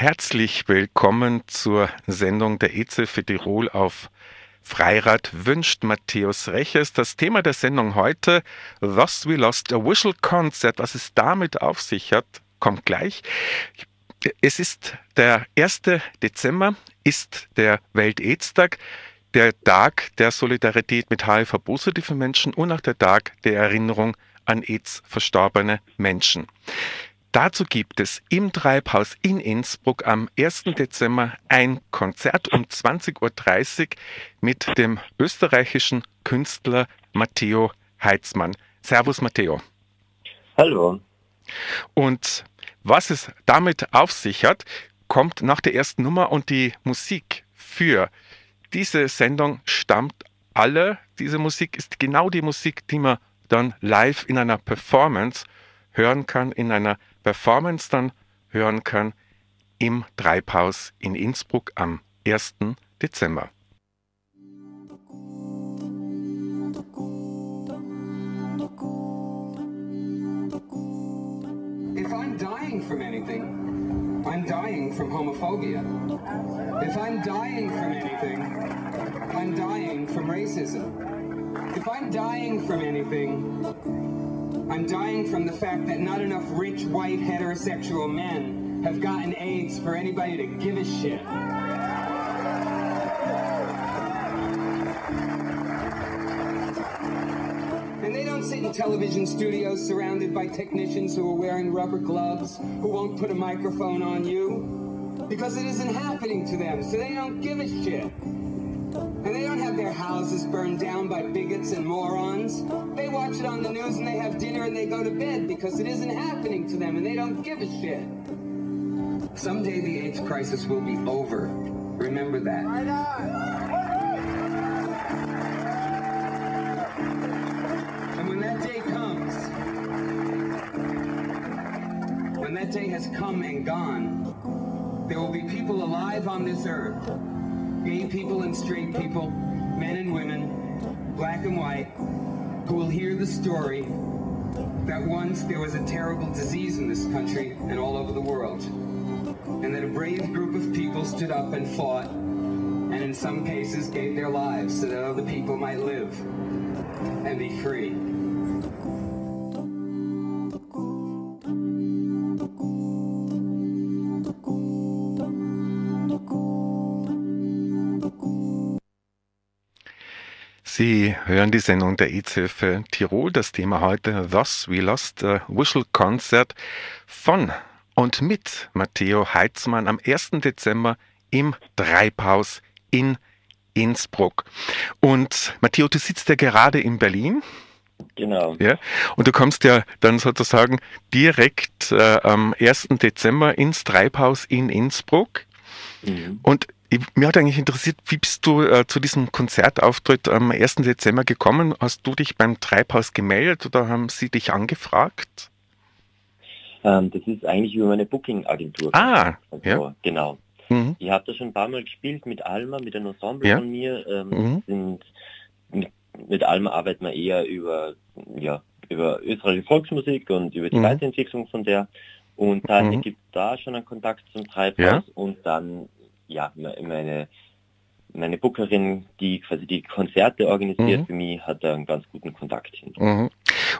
Herzlich willkommen zur Sendung der EZ für Tirol auf Freirad wünscht Matthäus Reches. Das Thema der Sendung heute, Thus We Lost a Visual Concert. Was es damit auf sich hat, kommt gleich. Es ist der 1. Dezember, ist der Welt-AIDS-Tag, der Tag der Solidarität mit HIV-positiven Menschen und auch der Tag der Erinnerung an AIDS verstorbene Menschen. Dazu gibt es im Treibhaus in Innsbruck am 1. Dezember ein Konzert um 20.30 Uhr mit dem österreichischen Künstler Matteo Heitzmann. Servus Matteo. Hallo. Und was es damit auf sich hat, kommt nach der ersten Nummer und die Musik für diese Sendung stammt alle. Diese Musik ist genau die Musik, die man dann live in einer Performance hören kann, in einer Performance dann hören kann im Treibhaus in Innsbruck am 1. Dezember. If I'm dying from anything, I'm dying from homophobia. If I'm dying from anything, I'm dying from racism. If I'm dying from anything, I'm dying from the fact that not enough rich, white, heterosexual men have gotten AIDS for anybody to give a shit. And they don't sit in television studios surrounded by technicians who are wearing rubber gloves, who won't put a microphone on you, because it isn't happening to them, so they don't give a shit. And they don't have their houses burned down by bigots and morons. They watch it on the news and they have dinner and they go to bed because it isn't happening to them and they don't give a shit. Someday the AIDS crisis will be over. Remember that. And when that day comes, when that day has come and gone, there will be people alive on this earth gay people and straight people, men and women, black and white, who will hear the story that once there was a terrible disease in this country and all over the world, and that a brave group of people stood up and fought, and in some cases gave their lives so that other people might live and be free. Sie hören die Sendung der EZ-Hilfe Tirol. Das Thema heute Thus We Lost a Whistle Concert von und mit Matteo Heitzmann am 1. Dezember im Treibhaus in Innsbruck. Und Matteo, du sitzt ja gerade in Berlin. Genau. Ja, und du kommst ja dann sozusagen direkt äh, am 1. Dezember ins Treibhaus in Innsbruck. Mhm. Und mir hat eigentlich interessiert, wie bist du äh, zu diesem Konzertauftritt am 1. Dezember gekommen? Hast du dich beim Treibhaus gemeldet oder haben sie dich angefragt? Ähm, das ist eigentlich über meine Booking-Agentur. Ah, also, ja. Genau. Mhm. Ich habe da schon ein paar Mal gespielt mit Alma, mit einem Ensemble Ja. von mir. Ähm, Mhm. sind, mit, mit Alma arbeiten wir eher über, ja, über österreichische Volksmusik und über die Mhm. Weiterentwicklung von der. Und daher Mhm. gibt es da schon einen Kontakt zum Treibhaus Ja. und dann, ja, me- meine, meine Bookerin, die quasi die Konzerte organisiert Mhm. für mich, hat da einen ganz guten Kontakt hin. Mhm.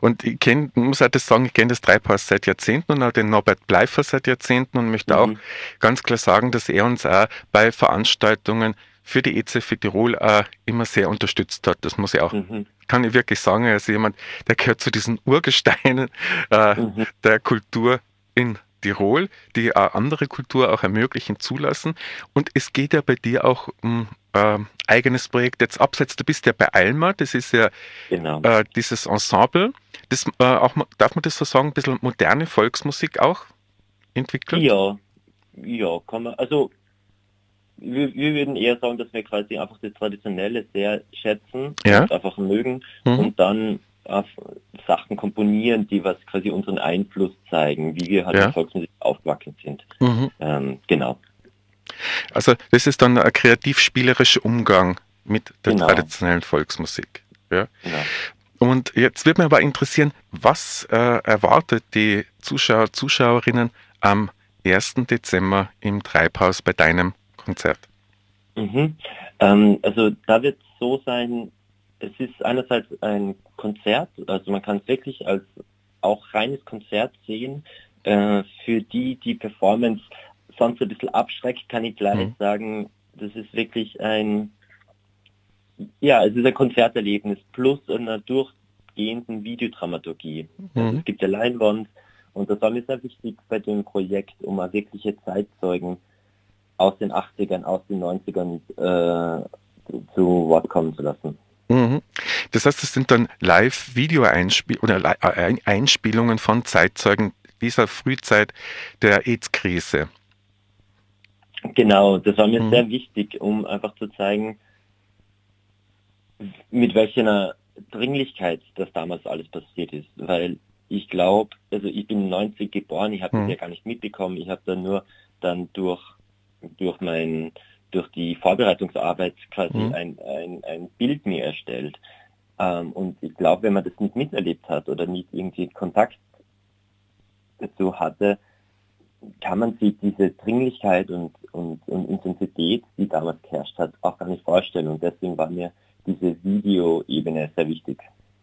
Und ich kenn, muss auch das sagen, ich kenne das Treibhaus seit Jahrzehnten und auch den Norbert Bleifer seit Jahrzehnten und möchte auch Mhm. ganz klar sagen, dass er uns auch bei Veranstaltungen für die EZ für Tirol auch immer sehr unterstützt hat. Das muss ich auch, Mhm. kann ich wirklich sagen. Er ist jemand, der gehört zu diesen Urgesteinen äh, Mhm. der Kultur in Tirol, die auch andere Kultur auch ermöglichen, zulassen. Und es geht ja bei dir auch um äh, eigenes Projekt jetzt abseits. Du bist ja bei Alma, das ist ja Genau. äh, dieses Ensemble, das äh, auch, darf man das so sagen, ein bisschen moderne Volksmusik auch entwickelt? Ja, ja, kann man, also wir, wir würden eher sagen, dass wir quasi einfach das Traditionelle sehr schätzen Ja. und einfach mögen Mhm. und dann auf Sachen komponieren, die was quasi unseren Einfluss zeigen, wie wir halt Ja. Volksmusik aufgewachsen sind. Mhm. Ähm, genau. Also das ist dann ein kreativ-spielerischer Umgang mit der Genau. traditionellen Volksmusik. Ja? genau. Und jetzt wird mir aber interessieren, was äh, erwartet die Zuschauer, Zuschauerinnen am 1. Dezember im Treibhaus bei deinem Konzert? Mhm. Ähm, also da wird es so sein, es ist einerseits ein Konzert, also man kann es wirklich als auch reines Konzert sehen. Äh, für die, die Performance sonst ein bisschen abschreckt, kann ich gleich mhm. sagen, das ist wirklich ein, ja, es ist ein Konzerterlebnis plus einer durchgehenden Videodramaturgie. Mhm. Also es gibt eine Leinwand und das war mir sehr wichtig bei dem Projekt, um auch wirkliche Zeitzeugen aus den 80ern, aus den 90ern äh, zu Wort kommen zu lassen. Mhm. Das heißt, es sind dann Live-Video-Einspielungen oder äh, Einspielungen von Zeitzeugen dieser Frühzeit der AIDS-Krise. Genau, das war mir mhm. sehr wichtig, um einfach zu zeigen, mit welcher Dringlichkeit das damals alles passiert ist. Weil ich glaube, also ich bin 90 geboren, ich habe mhm. das ja gar nicht mitbekommen, ich habe dann nur dann durch, durch mein durch die Vorbereitungsarbeit quasi mhm. ein, ein, ein Bild mir erstellt. Ähm, und ich glaube, wenn man das nicht miterlebt hat oder nicht irgendwie Kontakt dazu hatte, kann man sich diese Dringlichkeit und, und, und Intensität, die damals geherrscht hat, auch gar nicht vorstellen. Und deswegen war mir diese Videoebene sehr wichtig.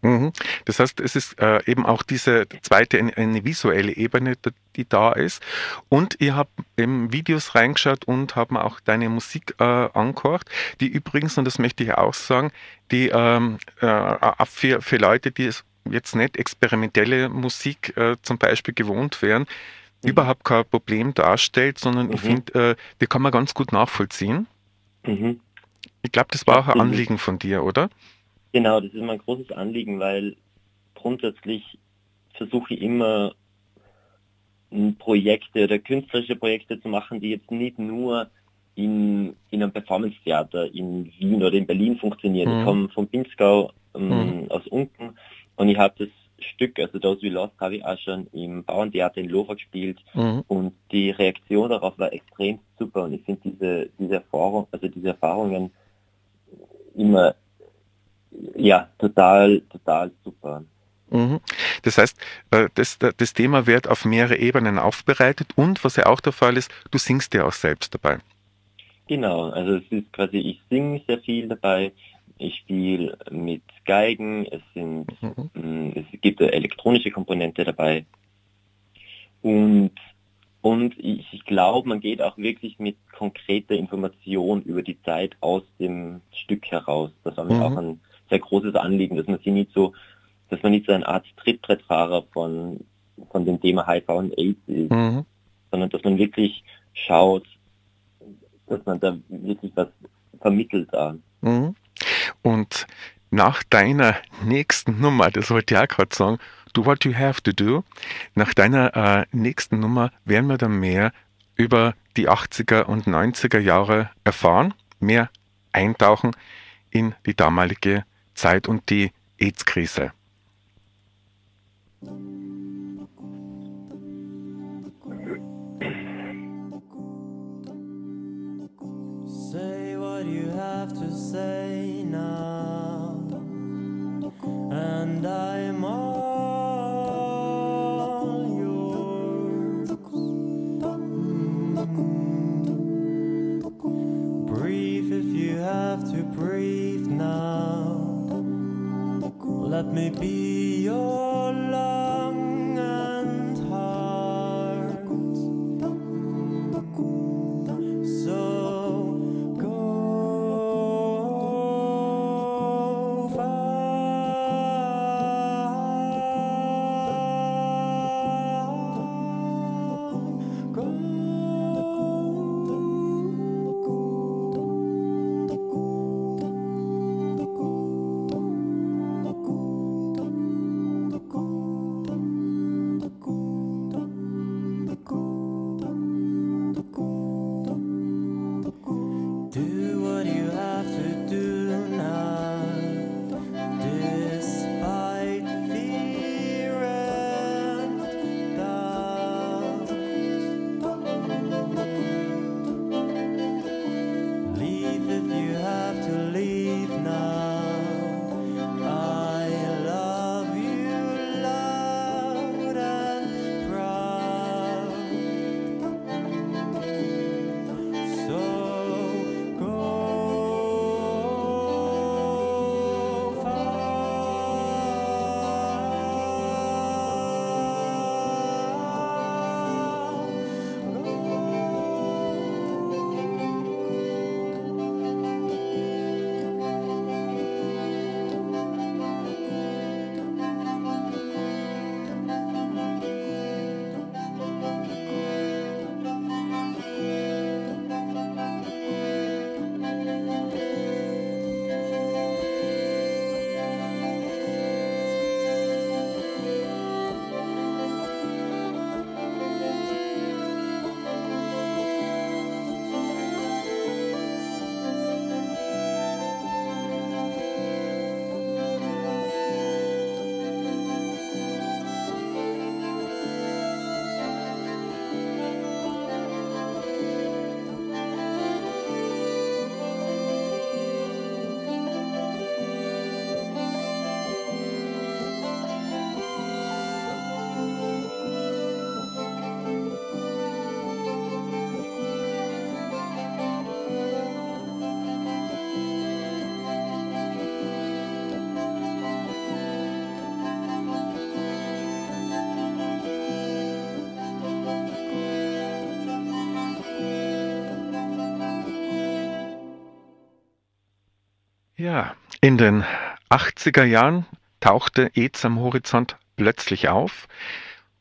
Mhm. Das heißt, es ist äh, eben auch diese zweite, eine, visuelle Ebene, die da ist. Und ihr habt eben Videos reingeschaut und haben auch deine Musik äh, angehört, die übrigens, und das möchte ich auch sagen, die ähm, äh, für, für Leute, die jetzt nicht experimentelle Musik äh, zum Beispiel gewohnt wären, mhm. überhaupt kein Problem darstellt, sondern mhm. ich finde, äh, die kann man ganz gut nachvollziehen. Mhm. Ich glaube, das war auch ein Anliegen von dir, oder? Genau, das ist mein großes Anliegen, weil grundsätzlich versuche ich immer Projekte oder künstlerische Projekte zu machen, die jetzt nicht nur in, in einem Performance-Theater in Wien oder in Berlin funktionieren. Mhm. Ich komme vom Pinzgau ähm, mhm. aus Unken und ich habe das Stück, also Those We Lost, habe ich auch schon im Bauerntheater in Lofa gespielt mhm. und die Reaktion darauf war extrem super und ich finde diese, diese Erfahrung, also diese Erfahrungen immer ja, total, total super. Mhm. Das heißt, äh, das, das Thema wird auf mehrere Ebenen aufbereitet und was ja auch der Fall ist, du singst ja auch selbst dabei. Genau, also es ist quasi, ich singe sehr viel dabei, ich spiele mit Geigen, es sind, mhm. Mm, es gibt eine elektronische Komponente dabei und und ich, ich glaube, man geht auch wirklich mit konkreter Information über die Zeit aus dem Stück heraus. Das war mir mhm. auch ein sehr großes Anliegen, dass man sie nicht so, dass man nicht so eine Art Trittbrettfahrer von, von dem Thema HIV und AIDS ist, mhm. sondern dass man wirklich schaut, dass man da wirklich was vermittelt da. Mhm. Und nach deiner nächsten Nummer, das wollte ich auch gerade sagen, Do What You Have to Do, nach deiner äh, nächsten Nummer werden wir dann mehr über die 80er und 90er Jahre erfahren, mehr eintauchen in die damalige Zeit und die AIDS-Krise. Say what you have to say now, and I'm all Let me be your Ja, in den 80er Jahren tauchte AIDS am Horizont plötzlich auf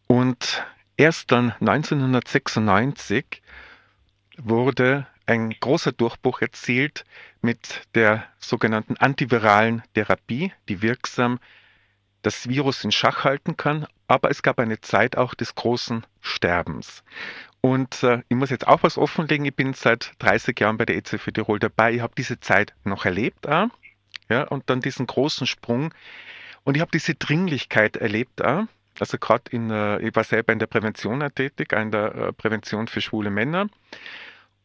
und erst dann 1996 wurde ein großer Durchbruch erzielt mit der sogenannten antiviralen Therapie, die wirksam das Virus in Schach halten kann, aber es gab eine Zeit auch des großen Sterbens. Und äh, ich muss jetzt auch was offenlegen, ich bin seit 30 Jahren bei der EZF Tirol dabei, ich habe diese Zeit noch erlebt, auch, ja, und dann diesen großen Sprung. Und ich habe diese Dringlichkeit erlebt, auch, also gerade in, äh, ich war selber in der Prävention tätig, in der äh, Prävention für schwule Männer.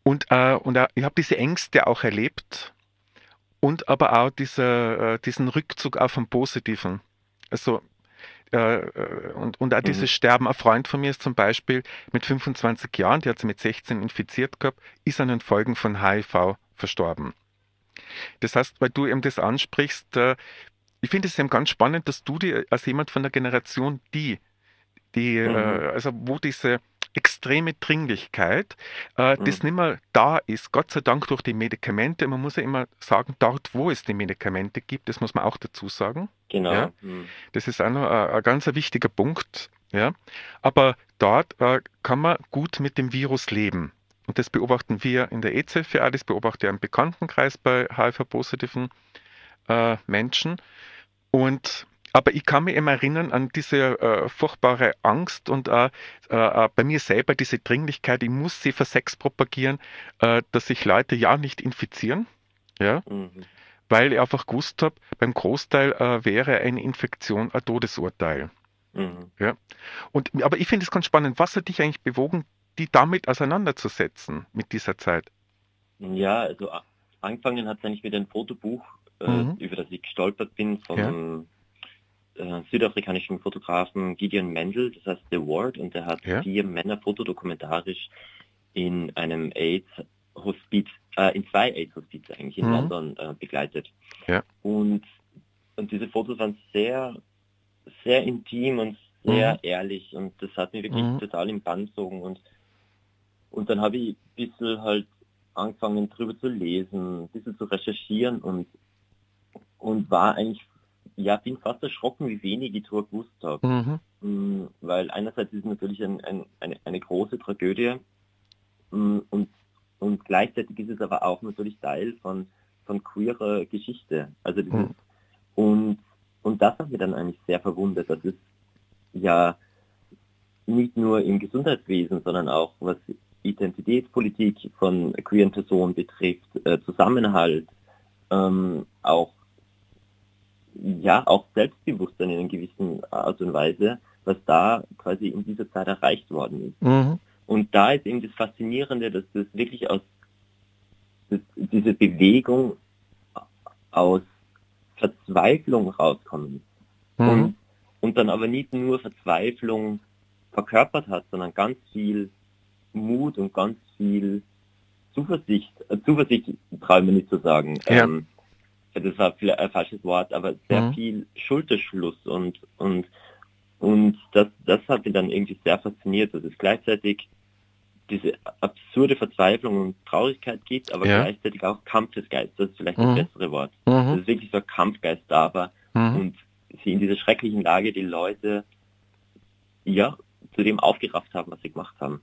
Und, äh, und äh, ich habe diese Ängste auch erlebt und aber auch diese, äh, diesen Rückzug auch vom Positiven. Also äh, äh, und, und auch dieses mhm. Sterben. Ein Freund von mir ist zum Beispiel mit 25 Jahren, der hat sie mit 16 infiziert gehabt, ist an den Folgen von HIV verstorben. Das heißt, weil du eben das ansprichst, äh, ich finde es eben ganz spannend, dass du dir als jemand von der Generation, die, die, mhm. also wo diese extreme Dringlichkeit, äh, mhm. das nicht mehr da ist, Gott sei Dank durch die Medikamente. Man muss ja immer sagen, dort, wo es die Medikamente gibt, das muss man auch dazu sagen. Genau. Ja? Mhm. Das ist auch noch ein, ein ganz wichtiger Punkt. Ja? Aber dort äh, kann man gut mit dem Virus leben. Und das beobachten wir in der EZFA, das beobachte ich im Bekanntenkreis bei HIV-positiven äh, Menschen. Und aber ich kann mich eben erinnern an diese äh, furchtbare Angst und äh, äh, bei mir selber diese Dringlichkeit, ich muss sie für Sex propagieren, äh, dass sich Leute ja nicht infizieren, ja, mhm. weil ich einfach gewusst habe, beim Großteil äh, wäre eine Infektion ein Todesurteil. Mhm. Ja. Und, aber ich finde es ganz spannend, was hat dich eigentlich bewogen, die damit auseinanderzusetzen mit dieser Zeit? Ja, also angefangen hat es eigentlich mit einem Fotobuch, äh, mhm. über das ich gestolpert bin von ja äh, südafrikanischen Fotografen Gideon Mendel, das heißt The Ward, und der hat ja. vier Männer fotodokumentarisch in einem AIDS-Hospiz, äh, in zwei AIDS-Hospize eigentlich in mhm. London äh, begleitet. Ja. Und, und diese Fotos waren sehr, sehr intim und sehr mhm. ehrlich und das hat mich wirklich mhm. total im Bann gezogen und, und dann habe ich ein bisschen halt angefangen drüber zu lesen, ein bisschen zu recherchieren und, und war eigentlich ja, bin fast erschrocken, wie wenig ich darüber gewusst habe. Mhm. Mm, weil einerseits ist es natürlich ein, ein, eine, eine große Tragödie mm, und, und gleichzeitig ist es aber auch natürlich Teil von, von queerer Geschichte. Also dieses, mhm. und, und das hat mich dann eigentlich sehr verwundert, dass es ja nicht nur im Gesundheitswesen, sondern auch was Identitätspolitik von queeren Personen betrifft, äh, Zusammenhalt, ähm, auch ja auch Selbstbewusstsein in einer gewissen Art und Weise, was da quasi in dieser Zeit erreicht worden ist. Mhm. Und da ist eben das Faszinierende, dass das wirklich aus dass diese Bewegung aus Verzweiflung rauskommt. Mhm. Und, und dann aber nicht nur Verzweiflung verkörpert hat, sondern ganz viel Mut und ganz viel Zuversicht, äh, Zuversicht traue ich mir nicht zu sagen, ja. ähm, das war vielleicht ein falsches Wort, aber sehr mhm. viel Schulterschluss und und und das das hat mich dann irgendwie sehr fasziniert, dass es gleichzeitig diese absurde Verzweiflung und Traurigkeit gibt, aber ja. gleichzeitig auch Kampfesgeist, das ist vielleicht mhm. das bessere Wort. Mhm. Dass es wirklich so ein Kampfgeist da war mhm. und sie in dieser schrecklichen Lage die Leute ja zu dem aufgerafft haben, was sie gemacht haben.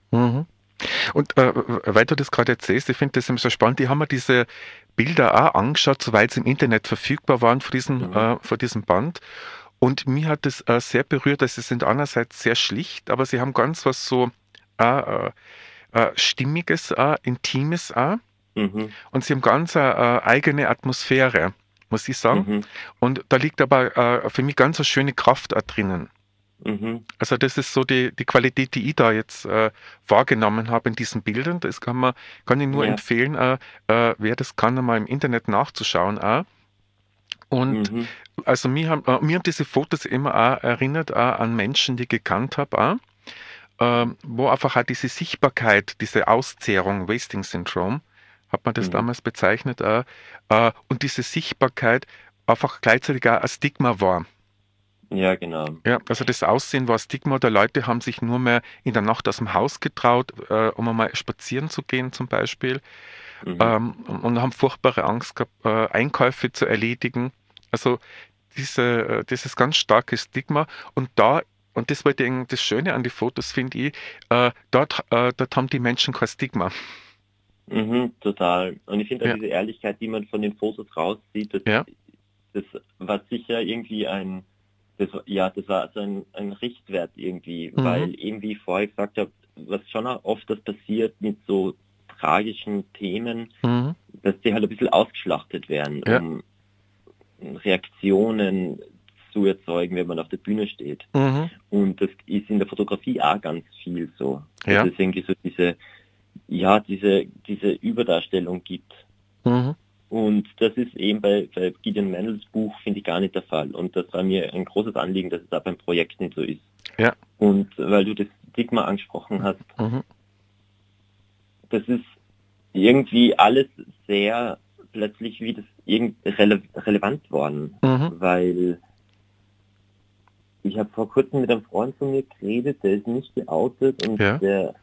Und äh, weil du das gerade erzählst, ich finde das immer so spannend, die haben mir diese Bilder auch angeschaut, soweit sie im Internet verfügbar waren von diesem, mhm. äh, von diesem Band. Und mir hat es äh, sehr berührt, dass sie sind einerseits sehr schlicht, aber sie haben ganz was so äh, äh, Stimmiges, äh, Intimes auch. Mhm. Und sie haben ganz eine äh, eigene Atmosphäre, muss ich sagen. Mhm. Und da liegt aber äh, für mich ganz eine schöne Kraft auch drinnen. Mhm. Also das ist so die, die Qualität, die ich da jetzt äh, wahrgenommen habe in diesen Bildern. Das kann man, kann ich nur ja. empfehlen, äh, äh, wer das kann, mal im Internet nachzuschauen. Auch. Und mhm. also mir haben, äh, mir haben diese Fotos immer auch erinnert auch an Menschen, die ich gekannt habe, auch, ähm, wo einfach auch diese Sichtbarkeit, diese Auszehrung, Wasting Syndrome, hat man das mhm. damals bezeichnet, auch, äh, und diese Sichtbarkeit einfach gleichzeitig auch ein Stigma war. Ja, genau. Ja, also das Aussehen war Stigma. Der Leute haben sich nur mehr in der Nacht aus dem Haus getraut, äh, um einmal spazieren zu gehen zum Beispiel. mhm. ähm, und haben furchtbare Angst gehabt, äh, Einkäufe zu erledigen. Also diese, äh, dieses ganz starke Stigma und da und das war das Schöne an den Fotos, finde ich, äh, dort, äh, dort haben die Menschen kein Stigma. Mhm, total. Und ich finde ja. diese Ehrlichkeit, die man von den Fotos raussieht, das, ja. das war sicher irgendwie ein, das, ja, das war also ein, ein Richtwert irgendwie, mhm. weil eben wie ich vorher gesagt habe, was schon oft das passiert mit so tragischen Themen, mhm. dass die halt ein bisschen ausgeschlachtet werden, ja. um Reaktionen zu erzeugen, wenn man auf der Bühne steht. Mhm. Und das ist in der Fotografie auch ganz viel so. Ja. Dass es irgendwie so diese, ja, diese, diese Überdarstellung gibt. Mhm. Und das ist eben bei, bei Gideon Mendels Buch, finde ich, gar nicht der Fall. Und das war mir ein großes Anliegen, dass es auch beim Projekt nicht so ist. Ja. Und weil du das Stigma angesprochen hast, mhm. das ist irgendwie alles sehr plötzlich wie das rele relevant worden, mhm. weil ich habe vor kurzem mit einem Freund von mir geredet, der ist nicht geoutet und ja. der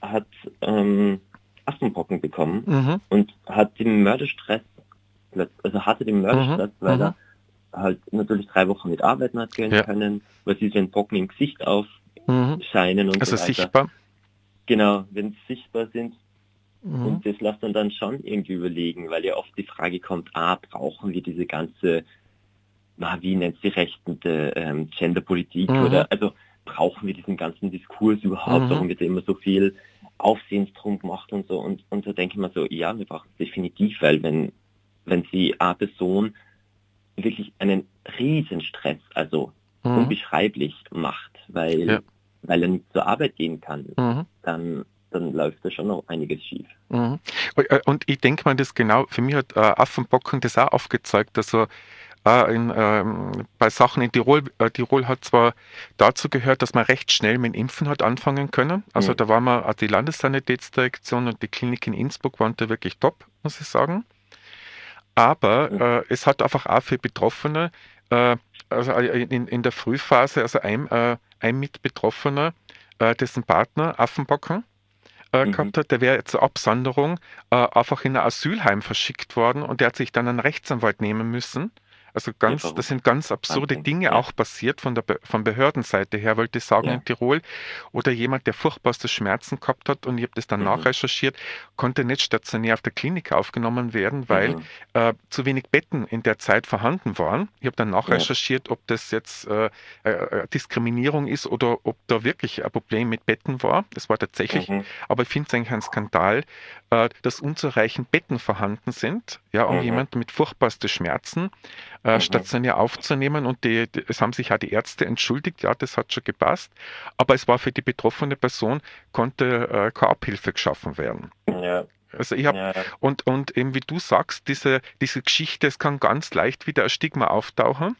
hat ähm, Affenpocken bekommen mhm. und hat den Mörderstress, also hatte den Mörderstress, mhm. weil er mhm. halt natürlich drei Wochen mit arbeiten hat gehen ja. können, weil sie wenn Pocken im Gesicht aufscheinen und also so weiter. sichtbar. Genau, wenn sie sichtbar sind. Mhm. Und das lässt man dann schon irgendwie überlegen, weil ja oft die Frage kommt, ah, brauchen wir diese ganze, na, wie nennt sie rechtende ähm, Genderpolitik mhm. oder also brauchen wir diesen ganzen Diskurs überhaupt, mhm. warum wird da immer so viel Aufsehensdrum gemacht und so. Und, und da denke ich mir so, ja, wir brauchen es definitiv, weil wenn, wenn sie eine Person wirklich einen riesen Stress, also mhm. unbeschreiblich macht, weil, ja. weil er nicht zur Arbeit gehen kann, mhm. dann dann läuft da schon noch einiges schief. Mhm. Und ich denke mal, das genau, für mich hat äh, Affenbocken das auch aufgezeigt, also äh, in, ähm, bei Sachen in Tirol, äh, Tirol hat zwar dazu gehört, dass man recht schnell mit Impfen hat anfangen können. Also mhm. da war man, die Landessanitätsdirektion und die Klinik in Innsbruck waren da wirklich top, muss ich sagen. Aber mhm. äh, es hat einfach auch für Betroffene, äh, also äh, in, in der Frühphase, also ein, äh, ein Mitbetroffener, dessen Partner Affenbocken, äh, mhm. gehabt hat, der wäre zur Absanderung äh, einfach in ein Asylheim verschickt worden und der hat sich dann einen Rechtsanwalt nehmen müssen also ganz, das sind ganz absurde Wahnsinn. Dinge ja. auch passiert von der von Behördenseite her, wollte ich sagen, ja. in Tirol. Oder jemand, der furchtbarste Schmerzen gehabt hat und ich habe das dann mhm. nachrecherchiert, konnte nicht stationär auf der Klinik aufgenommen werden, weil mhm. äh, zu wenig Betten in der Zeit vorhanden waren. Ich habe dann nachrecherchiert, ob das jetzt äh, äh, Diskriminierung ist oder ob da wirklich ein Problem mit Betten war. Das war tatsächlich, mhm. aber ich finde es eigentlich ein Skandal, äh, dass unzureichend Betten vorhanden sind, ja, um mhm. jemanden mit furchtbarsten Schmerzen äh, mhm. stationär aufzunehmen. Und die, die, es haben sich auch die Ärzte entschuldigt, ja, das hat schon gepasst. Aber es war für die betroffene Person, konnte äh, keine Abhilfe geschaffen werden. Ja. Also ich habe ja. und und eben wie du sagst, diese diese Geschichte, es kann ganz leicht wieder ein Stigma auftauchen.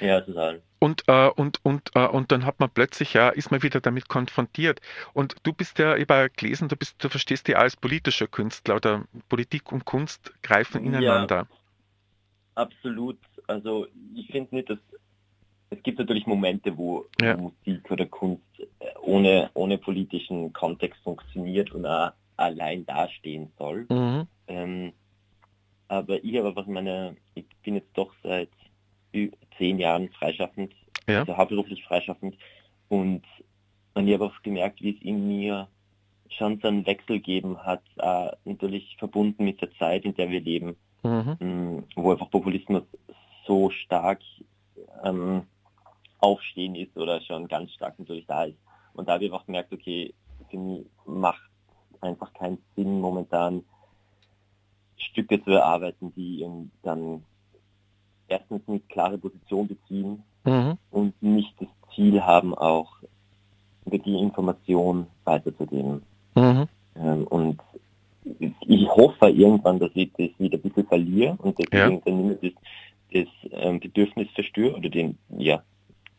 Ja, total. Und, äh, und, und, äh, und dann hat man plötzlich, ja, ist man wieder damit konfrontiert. Und du bist ja, habe gelesen, du bist, du verstehst dich als politischer Künstler oder Politik und Kunst greifen ineinander. Ja, absolut. Also ich finde nicht, dass es gibt natürlich Momente, wo ja. Musik oder Kunst äh, ohne, ohne politischen Kontext funktioniert und auch allein dastehen soll. Mhm. Ähm, aber ich habe was meine, ich bin jetzt doch seit zehn Jahren freischaffend, ja. also hauptberuflich freischaffend und, und ich habe auch gemerkt, wie es in mir schon so einen Wechsel gegeben hat, äh, natürlich verbunden mit der Zeit, in der wir leben, mhm. mh, wo einfach Populismus so stark ähm, aufstehen ist oder schon ganz stark natürlich da ist. Und da habe ich auch gemerkt, okay, für mich macht einfach keinen Sinn momentan Stücke zu erarbeiten, die dann erstens nicht klare Position beziehen mhm. und nicht das Ziel haben, auch die Information weiterzugeben. Mhm. Ähm, und ich hoffe irgendwann, dass ich das wieder ein bisschen verliere und dass ja. ich irgendwann das, das ähm, Bedürfnis verstöre oder den, ja.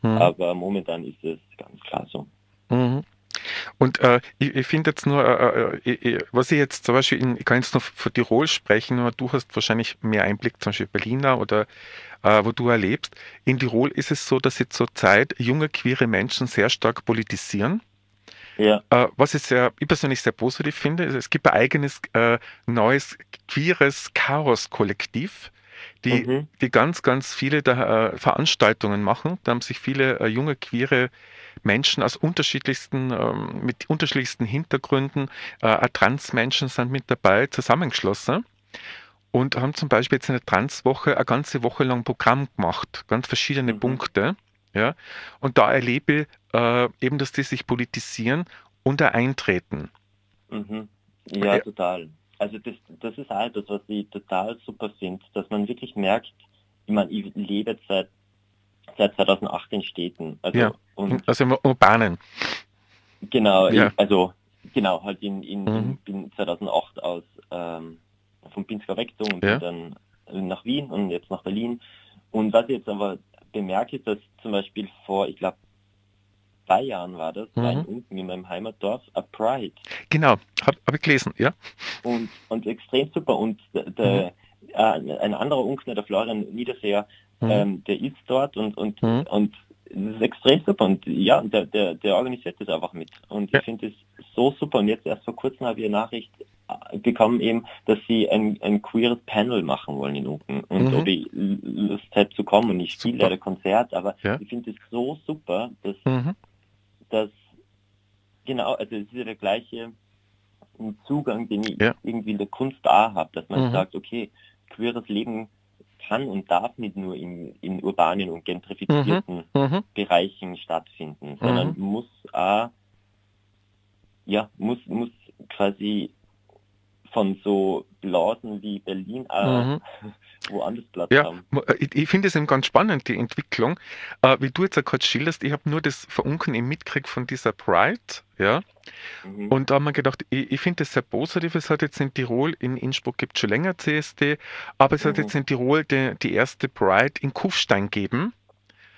Mhm. Aber momentan ist es ganz klar so. Mhm. Und äh, ich, ich finde jetzt nur, äh, äh, äh, was ich jetzt zum Beispiel, in, ich kann jetzt nur für Tirol sprechen, aber du hast wahrscheinlich mehr Einblick, zum Beispiel Berliner oder äh, wo du erlebst. In Tirol ist es so, dass sie zurzeit junge queere Menschen sehr stark politisieren. Ja. Äh, was ich, sehr, ich persönlich sehr positiv finde, ist, es gibt ein eigenes äh, neues queeres Chaos-Kollektiv, die, mhm. die ganz, ganz viele da, äh, Veranstaltungen machen. Da haben sich viele äh, junge queere Menschen aus unterschiedlichsten, ähm, mit unterschiedlichsten Hintergründen, äh, Transmenschen sind mit dabei, zusammengeschlossen und haben zum Beispiel jetzt eine Transwoche eine ganze Woche lang Programm gemacht, ganz verschiedene mhm. Punkte. Ja? Und da erlebe ich äh, eben, dass die sich politisieren und eintreten. Mhm. Ja, ja, total. Also das, das ist auch etwas, was ich total super finde, dass man wirklich merkt, ich meine, ich lebe seit, seit 2008 in Städten. Also, ja, und, also im Urbanen. Genau, ja. ich, also genau, halt in, in, mhm. bin 2008 aus ähm, vom Pinsker weggezogen und ja. dann nach Wien und jetzt nach Berlin. Und was ich jetzt aber bemerke, dass zum Beispiel vor, ich glaube, zwei Jahren war das, mhm. war unten in meinem Heimatdorf, a Pride. Genau, habe hab ich gelesen, ja. Und, und extrem super. Und der, mhm. äh, ein anderer Unken, der Florian Niederseher, mhm. ähm, der ist dort und, und, mhm. und das ist extrem super und ja, der, der, der organisiert das einfach mit. Und ich finde es so super. Und jetzt erst vor kurzem habe ich eine Nachricht bekommen eben, dass sie ein, ein queeres Panel machen wollen in Unken und mhm. ob ich Lust hätte zu kommen und ich spiele leider Konzert, aber ja. ich finde es so super, dass, mhm. dass genau, also es ist ja der gleiche Zugang, den ich ja. irgendwie in der Kunst da habe, dass man mhm. sagt, okay, queeres Leben kann und darf nicht nur in, in urbanen und gentrifizierten mhm. Mhm. Bereichen stattfinden, sondern mhm. muss auch, ja, muss, muss quasi von so Blasen wie Berlin äh, mhm. woanders Platz ja, haben. Äh, ich, ich finde es eben ganz spannend, die Entwicklung. Äh, wie du jetzt auch gerade schilderst, ich habe nur das Verunken im Mitkrieg von dieser Pride, ja. Mhm. Und da haben wir gedacht, ich, ich finde das sehr positiv. Es hat jetzt in Tirol, in Innsbruck gibt es schon länger CSD, aber es mhm. hat jetzt in Tirol die, die erste Pride in Kufstein gegeben.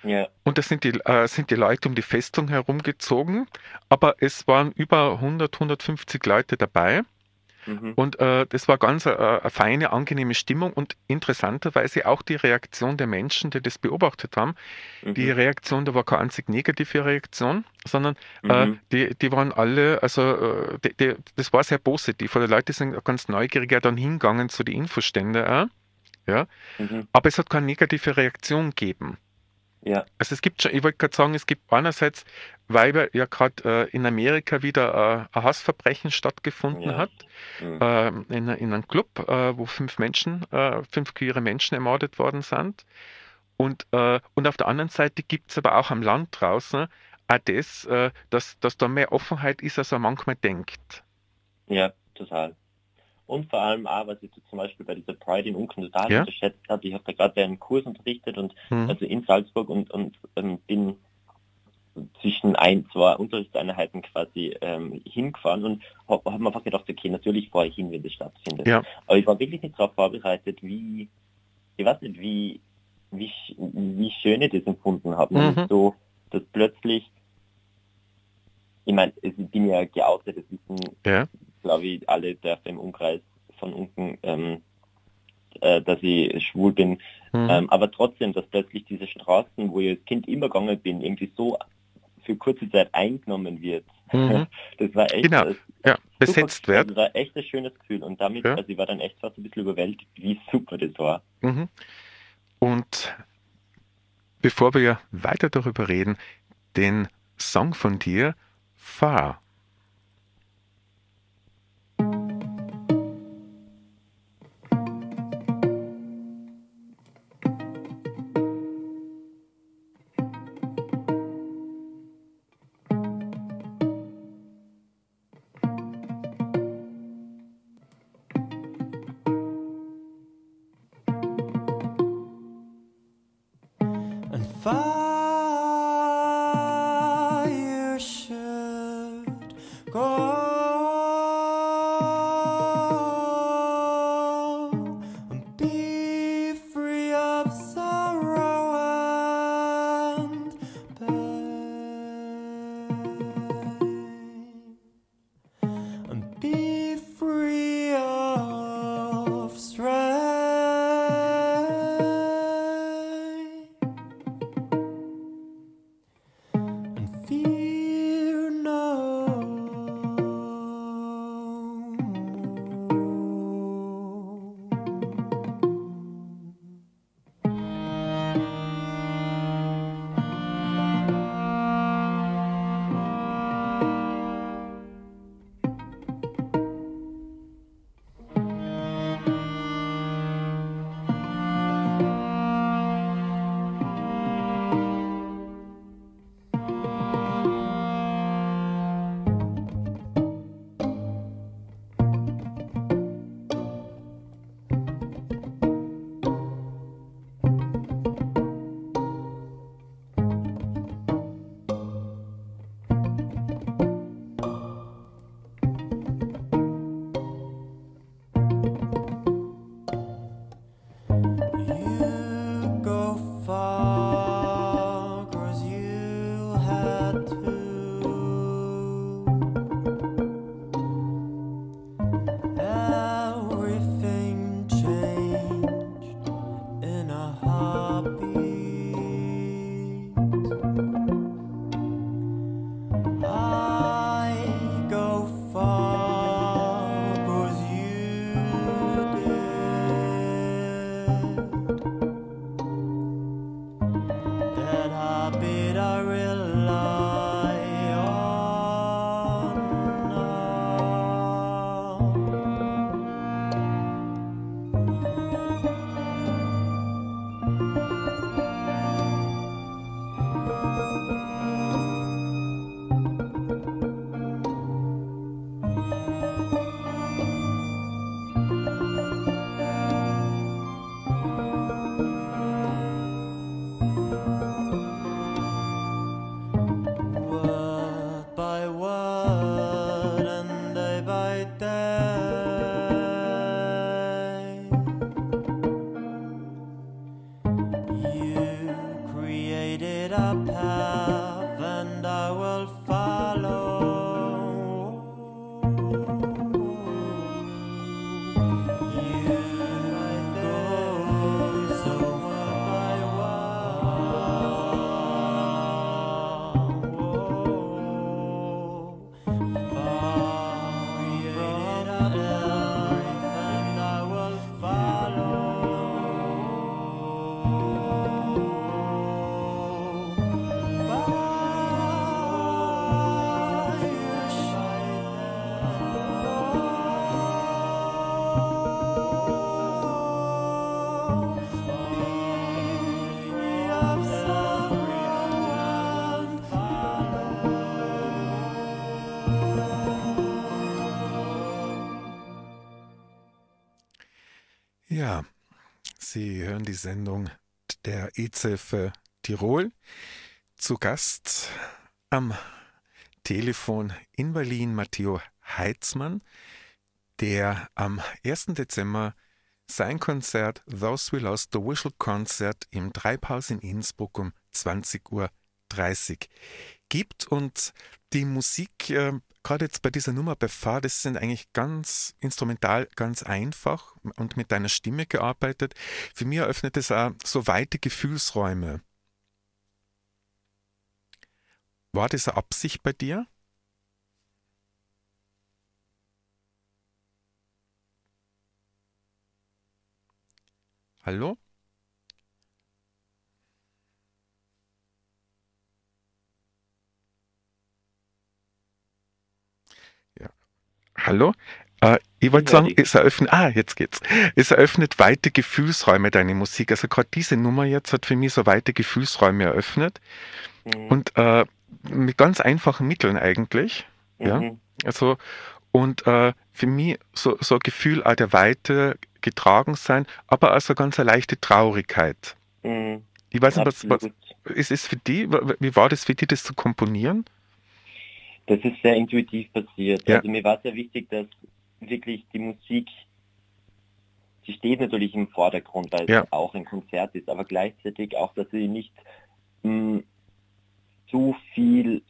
Ja. Und da sind die, äh, sind die Leute um die Festung herumgezogen, aber es waren über 100, 150 Leute dabei. Mhm. Und äh, das war ganz äh, eine feine, angenehme Stimmung und interessanterweise auch die Reaktion der Menschen, die das beobachtet haben. Mhm. Die Reaktion, da war keine einzig negative Reaktion, sondern äh, mhm. die, die waren alle, also äh, die, die, das war sehr positiv. Die Leute sind ganz neugierig dann hingegangen zu den Infostände. Auch, ja? Mhm. Aber es hat keine negative Reaktion gegeben. Ja. Also es gibt schon, ich wollte gerade sagen, es gibt einerseits, weil ja gerade äh, in Amerika wieder äh, ein Hassverbrechen stattgefunden ja. hat, mhm. äh, in, in einem Club, äh, wo fünf Menschen, äh, fünf queere Menschen ermordet worden sind. Und, äh, und auf der anderen Seite gibt es aber auch am Land draußen auch das, dass, dass da mehr Offenheit ist, als man manchmal denkt. Ja, total. Und vor allem auch, was ich zum Beispiel bei dieser Pride in Unken total ja. unterschätzt habe, ich habe da gerade einen Kurs unterrichtet und mhm. also in Salzburg und, und ähm, bin zwischen ein, zwei Unterrichtseinheiten quasi ähm, hingefahren und habe hab mir einfach gedacht, okay, natürlich fahre ich hin, wenn das stattfindet. Ja. Aber ich war wirklich nicht darauf vorbereitet, wie, ich weiß nicht, wie, wie, wie schön ich das empfunden habe. Mhm. So, dass plötzlich, ich meine, ich bin ja geoutet, das wissen ja glaube ich, alle Dörfer im Umkreis von unten, ähm, äh, dass ich schwul bin. Mhm. Ähm, aber trotzdem, dass plötzlich diese Straßen, wo ich als Kind immer gegangen bin, irgendwie so für kurze Zeit eingenommen wird. Mhm. Das war echt genau. ja, besetzt wird. Das war echt ein schönes Gefühl und damit, ja. also ich war dann echt fast ein bisschen überwältigt, wie super das war. Mhm. Und bevor wir weiter darüber reden, den Song von dir, Fahr. far. Ja, Sie hören die Sendung der EZ für Tirol. Zu Gast am Telefon in Berlin Matteo Heitzmann, der am 1. Dezember sein Konzert Those We Lost the Whistle Concert im Treibhaus in Innsbruck um 20.30 Uhr gibt und die Musik äh, gerade jetzt bei dieser Nummer bei Fahr, das sind eigentlich ganz instrumental, ganz einfach und mit deiner Stimme gearbeitet. Für mich eröffnet es auch so weite Gefühlsräume. War das eine Absicht bei dir? Hallo? Hallo? Äh, ich wollte sagen, es eröffnet, ah, jetzt geht's. Es eröffnet weite Gefühlsräume, deine Musik. Also gerade diese Nummer jetzt hat für mich so weite Gefühlsräume eröffnet. Mhm. Und äh, mit ganz einfachen Mitteln eigentlich. Mhm. Ja. Also, und äh, für mich so, so ein Gefühl auch der Weite getragen sein, aber also ganz eine leichte Traurigkeit. Mhm. Ich weiß nicht, was, was ist es für die, wie war das für die, das zu komponieren? Das ist sehr intuitiv passiert. Ja. Also mir war sehr wichtig, dass wirklich die Musik, sie steht natürlich im Vordergrund, weil ja. es auch ein Konzert ist, aber gleichzeitig auch, dass sie nicht mh, hm, zu viel,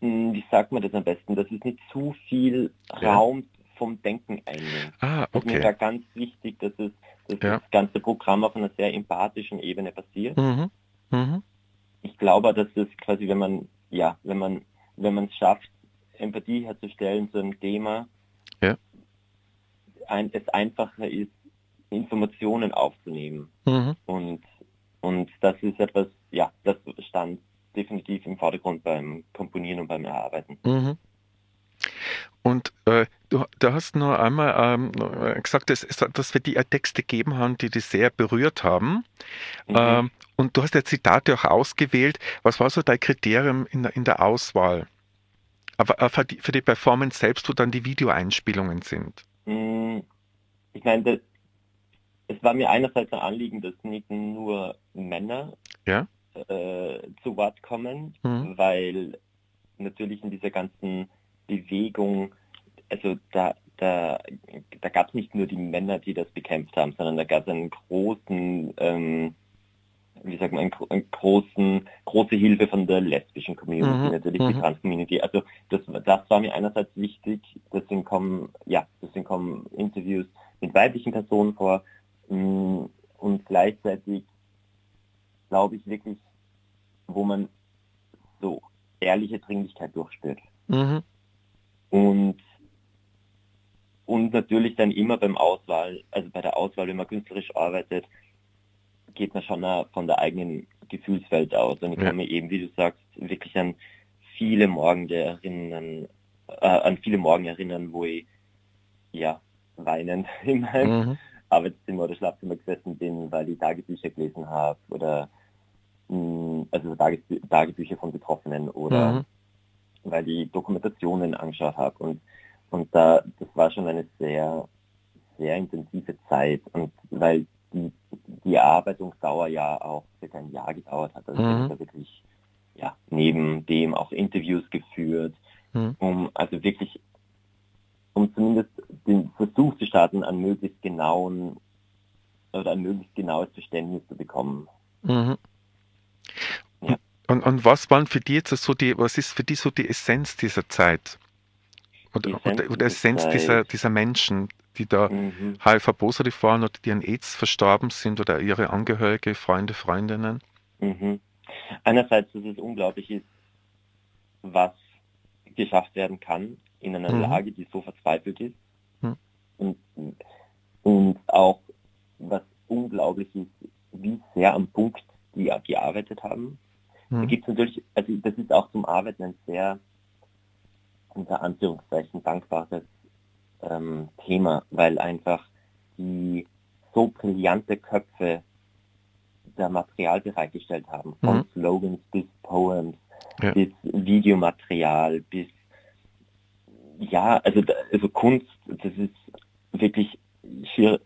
mh, hm, wie sagt man das am besten, dass es nicht zu viel ja. Raum vom Denken einnimmt. Ah, okay. Das ist mir da ganz wichtig, dass es dass das ganze Programm auf einer sehr empathischen Ebene passiert. Mhm. Mhm. Ich glaube, dass es quasi, wenn man ja, wenn man wenn man es schafft, Empathie herzustellen zu einem Thema, ja. ein, es einfacher ist, Informationen aufzunehmen. Mhm. Und, und das ist etwas, ja, das stand definitiv im Vordergrund beim Komponieren und beim Erarbeiten. Mhm. Und äh, du, du, hast nur einmal ähm, gesagt, dass, dass wir die Texte gegeben haben, die dich sehr berührt haben. Mhm. Ähm, und du hast ja Zitate auch ausgewählt. Was war so dein Kriterium in der, in der Auswahl? Aber äh, für die, für die Performance selbst, wo dann die Videoeinspielungen sind? Mm, ich meine, es war mir einerseits ein Anliegen, dass nicht nur Männer ja? äh, zu Wort kommen, mhm. weil natürlich in dieser ganzen Bewegung, also da, da, da gab es nicht nur die Männer, die das bekämpft haben, sondern da gab es einen großen, ähm, wie sagt man, einen, einen, großen, große Hilfe von der lesbischen Community, mhm. natürlich mhm. die Trans-Community. Also das, das war mir einerseits wichtig, deswegen kommen, ja, deswegen kommen Interviews mit weiblichen Personen vor mm, und gleichzeitig glaube ich wirklich, wo man so ehrliche Dringlichkeit durchspürt. Mhm. Und, und natürlich dann immer beim Auswahl, also bei der Auswahl, wenn man künstlerisch arbeitet, geht man schon von der eigenen Gefühlswelt aus. Und ich kann mir eben, wie du sagst, wirklich an viele Morgen erinnern, äh, an viele Morgen erinnern, wo ich ja weinend in meinem mhm. Arbeitszimmer oder Schlafzimmer gesessen bin, weil ich Tagebücher gelesen habe oder mh, mm, also Tagebücher von Betroffenen oder mhm weil ich Dokumentationen angeschaut habe und und da das war schon eine sehr sehr intensive Zeit und weil die die Erarbeitungsdauer ja auch circa ein Jahr gedauert hat, also mhm. ich habe wirklich ja neben dem auch Interviews geführt, mhm. um also wirklich um zumindest den Versuch zu starten, an möglichst genauen oder ein möglichst genaues Verständnis zu bekommen. Mhm. Und, und was waren für die jetzt so die, was ist für die so die Essenz dieser Zeit? Oder, Essenz oder, oder Essenz Zeit. dieser, dieser Menschen, die da mhm. HIV-positiv waren oder die an AIDS verstorben sind oder ihre Angehörige, Freunde, Freundinnen? Mhm. Einerseits, dass es unglaublich ist, was geschafft werden kann in einer mhm. Lage, die so verzweifelt ist. Mhm. Und, und auch, was unglaublich ist, wie sehr am Punkt die gearbeitet haben. Da gibt es natürlich, also das ist auch zum Arbeiten ein sehr, unter Anführungszeichen, dankbares ähm, Thema, weil einfach die so brillante Köpfe der Material bereitgestellt haben, von mhm. Slogans bis Poems, ja. bis Videomaterial, bis ja, also, also Kunst, das ist wirklich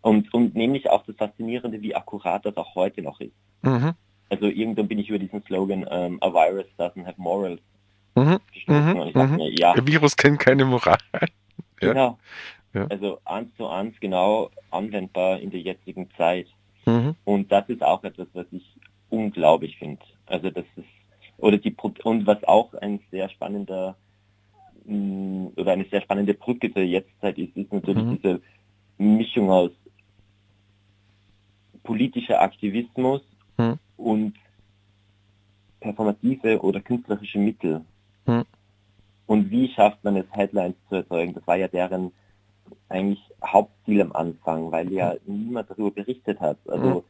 und, und nämlich auch das Faszinierende, wie akkurat das auch heute noch ist. Mhm. Also irgendwann bin ich über diesen Slogan um, A virus doesn't have morals mhm. gestoßen. Mhm. Und ich dachte mhm. mir, ja. Der Virus kennt keine Moral. ja. Genau. Ja. Also eins zu eins genau anwendbar in der jetzigen Zeit. Mhm. Und das ist auch etwas, was ich unglaublich finde. Also das ist oder die und was auch ein sehr spannender mm, oder eine sehr spannende Brücke zur Jetztzeit ist, ist natürlich mhm. diese Mischung aus politischer Aktivismus. Und performative oder künstlerische Mittel. Mhm. Und wie schafft man es, Headlines zu erzeugen? Das war ja deren eigentlich Hauptziel am Anfang, weil ja niemand darüber berichtet hat. Also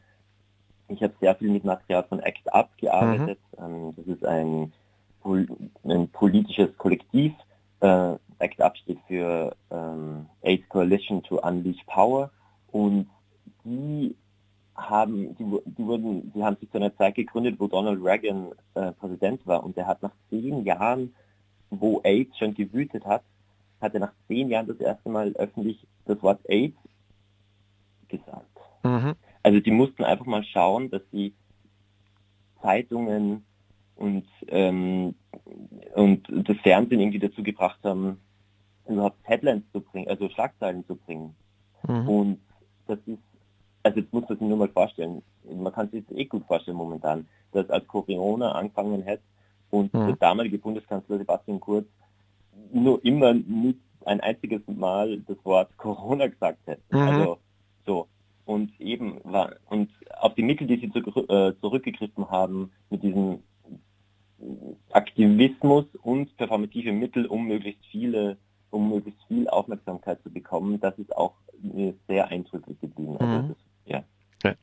ich habe sehr viel mit Material von ACT UP gearbeitet. Mhm. das ist ein, ein politisches Kollektiv. Äh, ACT UP steht für ähm, AIDS Coalition to Unleash Power und die haben, die, die, wurden, die haben sich zu einer Zeit gegründet, wo Donald Reagan äh, Präsident war und der hat nach zehn Jahren, wo AIDS schon gewütet hat, hat er nach zehn Jahren das erste Mal öffentlich das Wort AIDS gesagt. Mhm. Also die mussten einfach mal schauen, dass die Zeitungen und, ähm, und das Fernsehen irgendwie dazu gebracht haben, überhaupt Headlines zu bringen, also Schlagzeilen zu bringen. Mhm. Und das ist, also jetzt muss man sich nur mal vorstellen, man kann sich das eh gut vorstellen momentan, dass als Corona angefangen hat und mhm. der damalige Bundeskanzler Sebastian Kurz nur immer nicht ein einziges Mal das Wort Corona gesagt hätte. Mhm. Also so. Und eben war, und auf die Mittel, die sie zu, äh, zurückgegriffen haben, mit diesem Aktivismus und performative Mittel, um möglichst viele, um möglichst viel Aufmerksamkeit zu bekommen, das ist auch mir sehr eindrücklich geblieben. Also mhm. Ja. ja.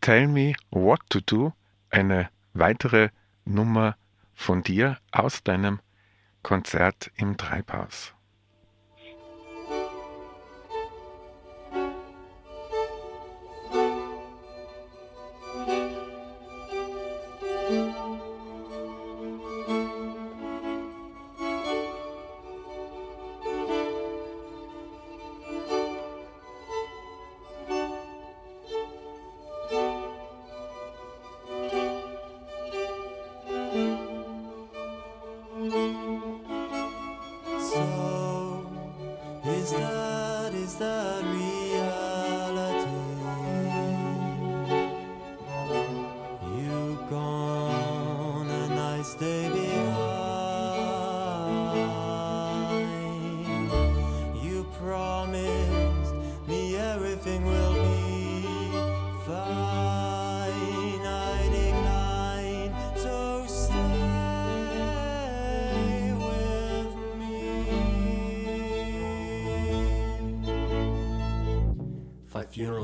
Tell me what to do, eine weitere Nummer von dir aus deinem Konzert im Treibhaus.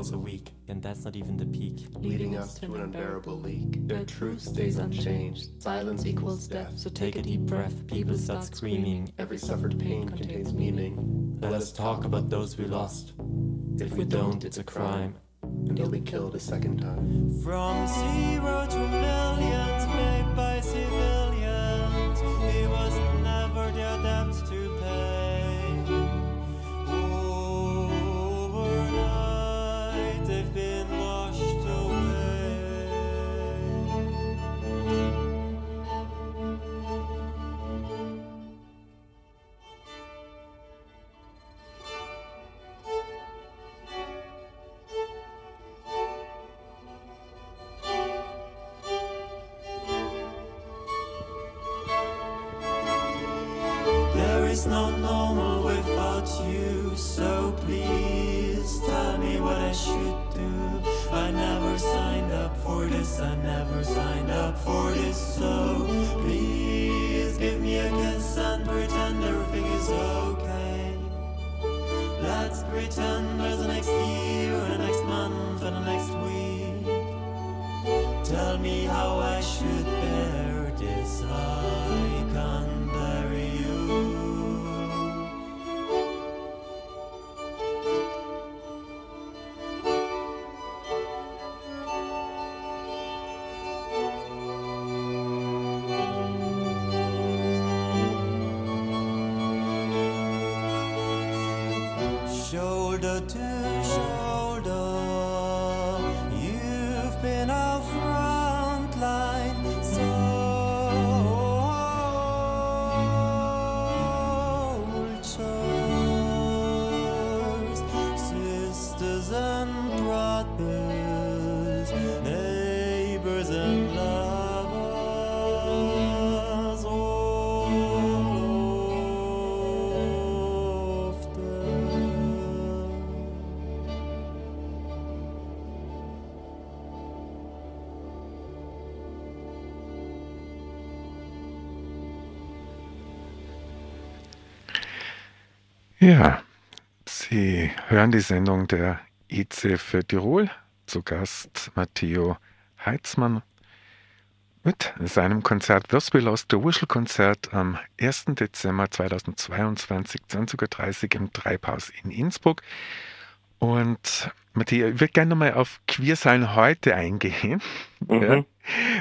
Funerals a week, and that's not even the peak. Leading us to an unbearable leak. The truth stays unchanged. Silence equals death. So take a deep breath. People start screaming. Every suffered pain contains meaning. Let us talk about those we lost. If we don't, it's a crime. And they'll be killed a second time. From zero to millions made by civilians. It was never their debts is not normal without you. So please tell me what I should do. I never signed up for this, I never signed up for this. So please give me a kiss and pretend everything is okay. Let's pretend there's a next year, and a next month, and a next week. Tell me how I should bear this up. Ja, Sie hören die Sendung der IC für Tirol. Zu Gast Matteo Heitzmann mit seinem Konzert Thus We Lost the Whistle Konzert am 1. Dezember 2022, 20.30 Uhr im Treibhaus in Innsbruck. Und Matthias, ich würde gerne nochmal auf Queersein heute eingehen. Mhm. Ja,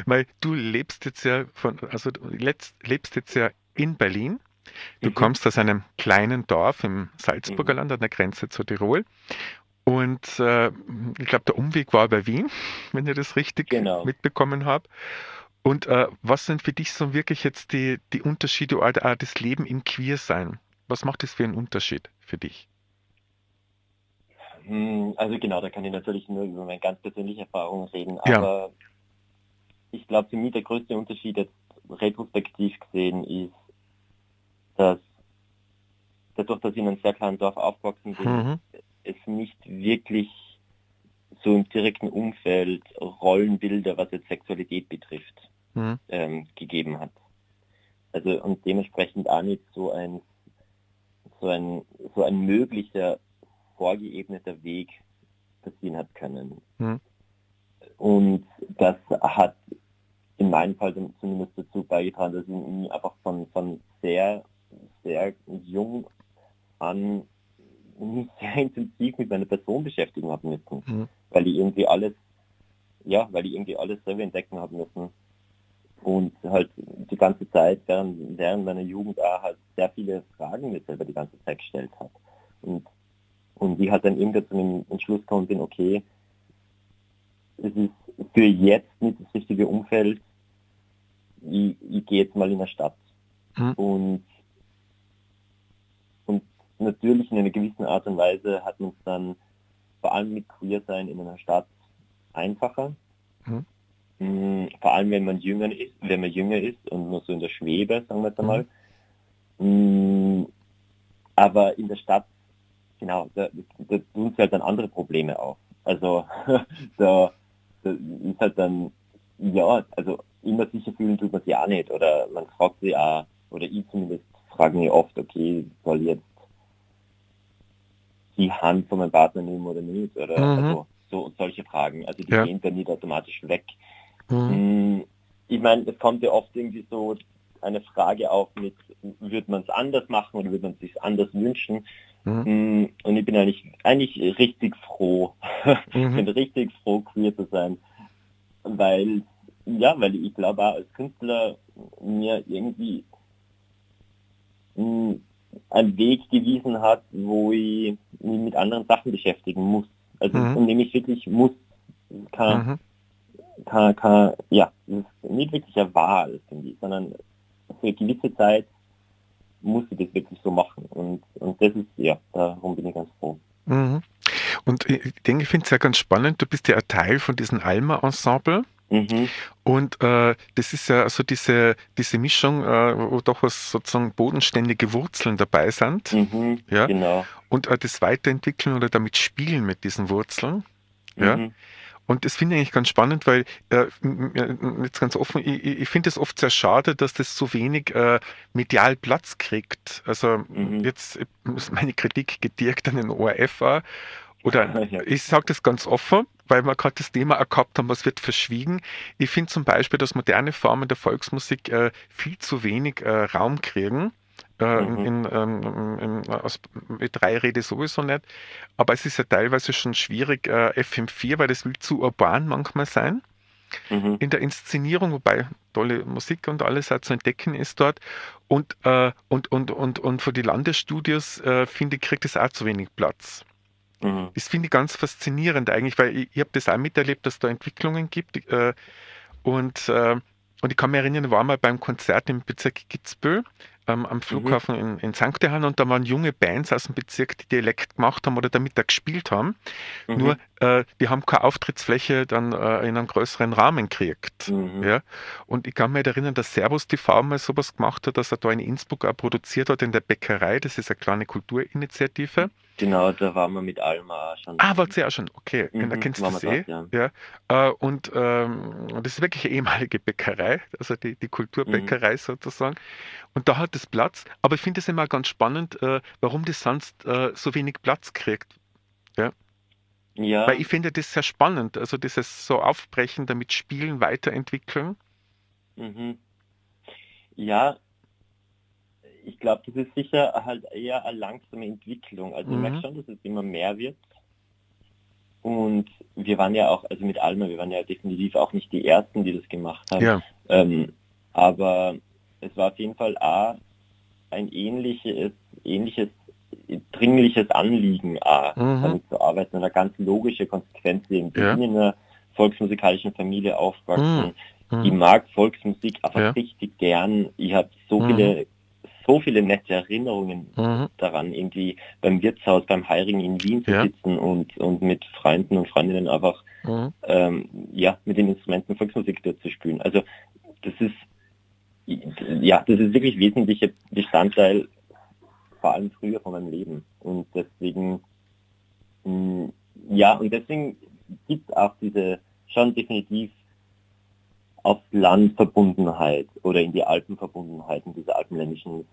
weil du lebst jetzt ja von, also du lebst jetzt ja in Berlin. Du mhm. kommst aus einem kleinen Dorf im Salzburger mhm. Land an der Grenze zu Tirol. Und äh, ich glaube, der Umweg war bei Wien, wenn ich das richtig genau. mitbekommen habe. Und äh, was sind für dich so wirklich jetzt die, die Unterschiede oder das Leben im Queersein? Was macht das für einen Unterschied für dich? Hm, also genau, da kann ich natürlich nur über meine ganz persönliche Erfahrungen reden, ja. aber ich glaube für mich der größte Unterschied jetzt retrospektiv gesehen ist, dass dadurch, dass ich in einem sehr kleinen Dorf aufgewachsen bin, mhm. es nicht wirklich so im direkten Umfeld Rollenbilder, was jetzt Sexualität betrifft, mhm. ähm, gegeben hat. Also und dementsprechend auch nicht so ein so ein so ein möglicher vorgeebneter Weg passieren hat können. Mhm. Und das hat in meinem Fall zumindest dazu beigetragen, dass ich einfach von, von sehr, sehr jung an mich sehr intensiv mit meiner Person beschäftigen habe müssen. Mhm. Weil ich irgendwie alles, ja, weil ich irgendwie alles selber entdecken habe müssen. Und halt die ganze Zeit während, während meiner Jugend auch halt sehr viele Fragen mir selber die ganze Zeit gestellt habe. Und und die hat dann irgendwann zu dem Entschluss gekommen bin, okay, es ist für jetzt nicht das richtige Umfeld, ich, ich gehe jetzt mal in der Stadt. Mhm. Und natürlich in einer gewissen Art und Weise hat man es dann vor allem mit Queer sein in einer Stadt einfacher. Mhm. Mhm, vor allem wenn man jünger ist, wenn man jünger ist und nur so in der Schwebe, sagen wir jetzt einmal. Mhm. Aber in der Stadt genau, da, da tun sich halt dann andere Probleme auf. Also da, da ist halt dann, ja, also immer sicher fühlen tut man sich auch nicht. Oder man fragt sich auch, oder ich zumindest frage mich oft, okay, soll ich jetzt die Hand von meinem Partner nehmen oder nicht? Oder mhm. also so solche Fragen. Also die ja. gehen dann nicht automatisch weg. Mhm. Hm, ich meine, es kommt ja oft irgendwie so eine Frage auf mit, würde man es anders machen oder würde man es sich anders wünschen? Mhm. Mm, und ich bin eigentlich, eigentlich richtig froh. Mhm. bin richtig froh, queer zu sein. Weil, ja, weil ich glaube auch als Künstler mir irgendwie mm, einen Weg gewiesen hat, wo ich mich mit anderen Sachen beschäftigen muss. Also mhm. indem ich wirklich muss, kann, mhm. kann, kann, ja, nicht wirklich eine Wahl, finde ich, sondern für eine gewisse Zeit muss ich das wirklich so machen. Und, und das ist, ja, darum bin ich ganz froh. Mhm. Und ich denke, ich finde es ja ganz spannend, du bist ja ein Teil von diesem Alma-Ensemble. Mhm. Und äh, das ist ja also diese, diese Mischung, äh, wo doch was sozusagen bodenständige Wurzeln dabei sind. Mhm, ja? Genau. Und äh, das Weiterentwickeln oder damit spielen mit diesen Wurzeln. Ja. Mhm. Und das finde ich eigentlich ganz spannend, weil äh, jetzt ganz offen, ich, ich finde es oft sehr schade, dass das so wenig äh, medial Platz kriegt. Also mhm. jetzt ist meine Kritik gedirkt an den ORF auch. Oder ja. ich sage das ganz offen, weil wir gerade das Thema auch gehabt haben, was wird verschwiegen. Ich finde zum Beispiel, dass moderne Formen der Volksmusik äh, viel zu wenig äh, Raum kriegen. Äh, mhm. in, ähm, in, aus, mit drei Rede sowieso nicht. Aber es ist ja teilweise schon schwierig, äh, FM4, weil das will zu urban manchmal sein. Mhm. In der Inszenierung, wobei tolle Musik und alles auch zu entdecken ist dort. Und, äh, und, und, und, und für die Landesstudios, äh, finde ich, kriegt es auch zu wenig Platz. Mhm. Das finde ich ganz faszinierend eigentlich, weil ich, ich habe das auch miterlebt, dass da Entwicklungen gibt. Äh, und, äh, und ich kann mich erinnern, ich war mal beim Konzert im Bezirk Kitzbühel ähm, am mhm. Flughafen mhm. in, in St. Johann und da waren junge Bands aus dem Bezirk, die Dialekt gemacht haben oder damit da gespielt haben. Mhm. Nur äh, die haben keine Auftrittsfläche dann äh, in einem größeren Rahmen gekriegt. Mhm. Ja? Und ich kann mich erinnern, dass Servus TV mal sowas gemacht hat, dass er da in Innsbruck auch produziert hat in der Bäckerei. Das ist eine kleine Kulturinitiative. Genau, da waren wir mit Alma schon. Ah, wart ihr auch schon? Okay, mhm, da kennst du das eh. Ja. ja. Äh, und ähm, das ist wirklich eine ehemalige Bäckerei, also die, die Kulturbäckerei mhm. sozusagen. Und da hat hat es Platz, aber ich finde es immer ganz spannend, äh, warum das sonst äh, so wenig Platz kriegt. Ja. Ja, Weil ich finde das sehr spannend, also dieses so Aufbrechen, damit Spielen weiterentwickeln. mhm. ja, ich glaube, das ist sicher halt eher eine langsame Entwicklung. Also ich Mhm. merke schon, dass es immer mehr wird. Und wir waren ja auch, also mit Alma, wir waren ja definitiv auch nicht die Ersten, die das gemacht haben. Ja, Ähm, aber es war auf jeden Fall A, ein ähnliches, ähnliches dringliches Anliegen, A, Mhm. damit zu arbeiten, eine ganz logische Konsequenz. Wir Ja. sind in einer volksmusikalischen Familie aufgewachsen. Mhm. Ich mag Volksmusik einfach Ja. richtig gern. Ich habe so Mhm. viele, so viele nette Erinnerungen Mhm. daran, irgendwie beim Wirtshaus, beim Heirigen in Wien zu Ja. sitzen und, und mit Freunden und Freundinnen einfach Mhm. ähm, ja, mit den Instrumenten Volksmusik durchzuspielen. Also das ist ja, das ist wirklich wesentlicher Bestandteil, vor allem früher von meinem Leben. Und deswegen mh, ja, und deswegen gibt es auch diese schon definitiv aufs Land Verbundenheit oder in die Alpenverbundenheit, in dieser alpenländischen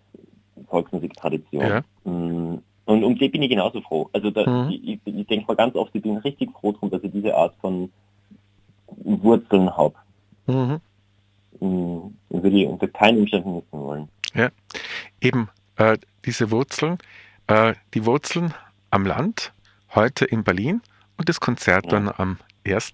Volksmusiktradition. Ja. Mm, Und um die bin ich genauso froh. Also da, Mhm. ich, ich, ich denke mal ganz oft, ich bin richtig froh drum, dass ich diese Art von Wurzeln habe. Mhm. Mm, Würde ich unter keinen Umständen missen wollen. Eben äh, diese Wurzeln, äh, die Wurzeln am Land, heute in Berlin und das Konzert Ja. dann am 1.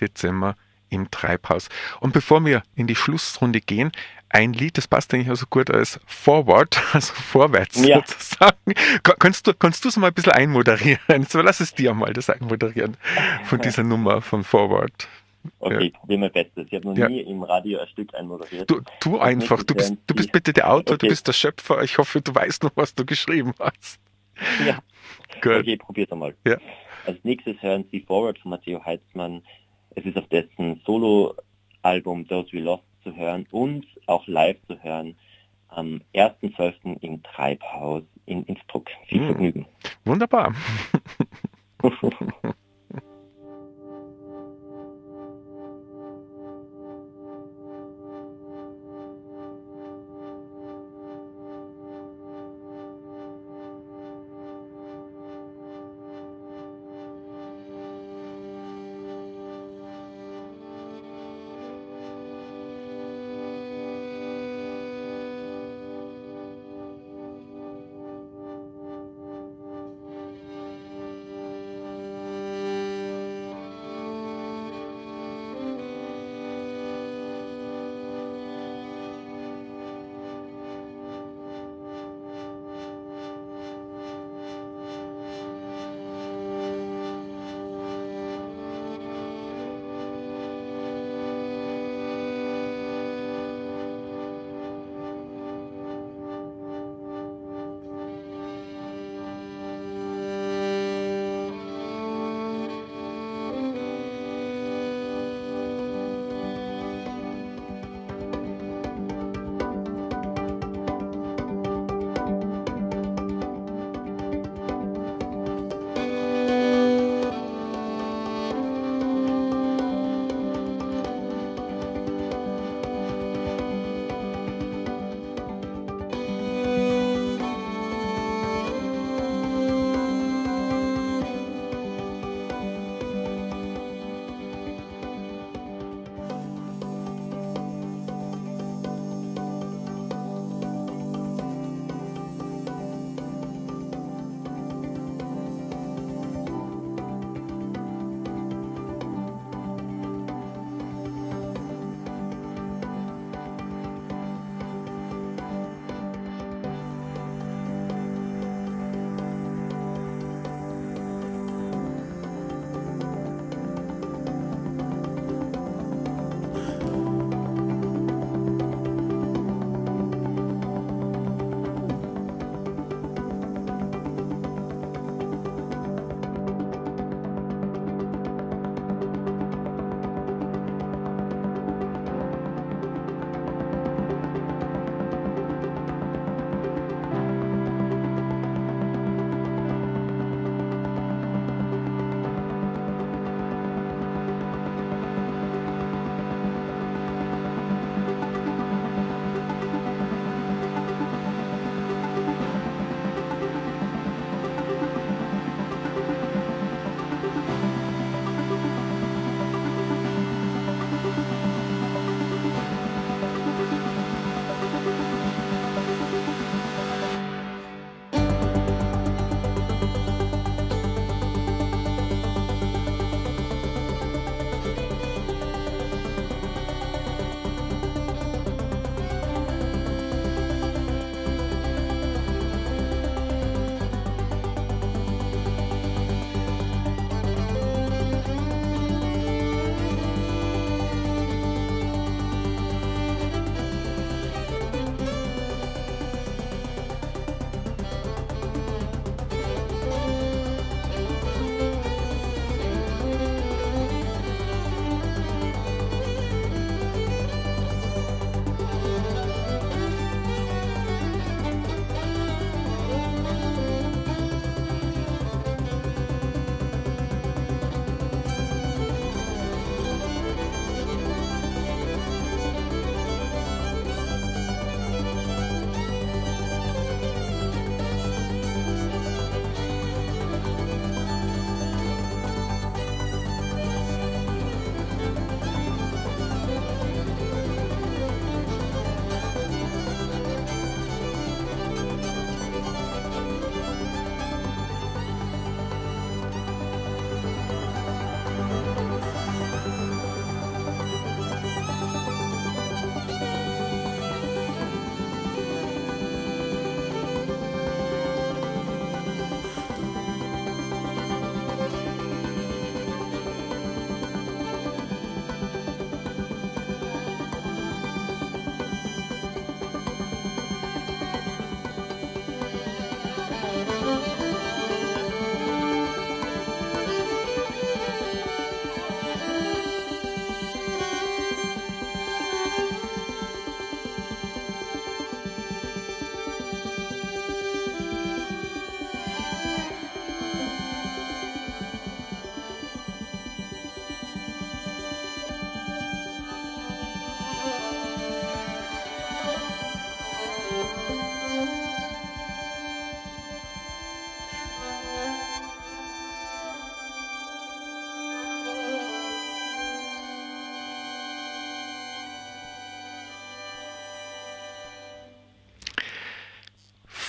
Dezember im Treibhaus. Und bevor wir in die Schlussrunde gehen, ein Lied, das passt eigentlich also gut als Forward, also vorwärts Ja. sozusagen. Kannst du, kannst du es mal ein bisschen einmoderieren? So, lass es dir mal das einmoderieren von dieser Nummer von Forward. Okay, ich probiere mein Bestes. Ich habe noch Ja. nie im Radio ein Stück einmoderiert. Du, du einfach, du bist, du bist bitte der Autor, du Okay. bist der Schöpfer. Ich hoffe, du weißt noch, was du geschrieben hast. Ja. Gut. Okay, probier's einmal. Ja. Als nächstes hören Sie Forward von Matteo Heitzmann. Es ist auf dessen Solo-Album Those We Lost zu hören und auch live zu hören am 1.12. im Treibhaus in Innsbruck. Viel Hm. Vergnügen. Wunderbar.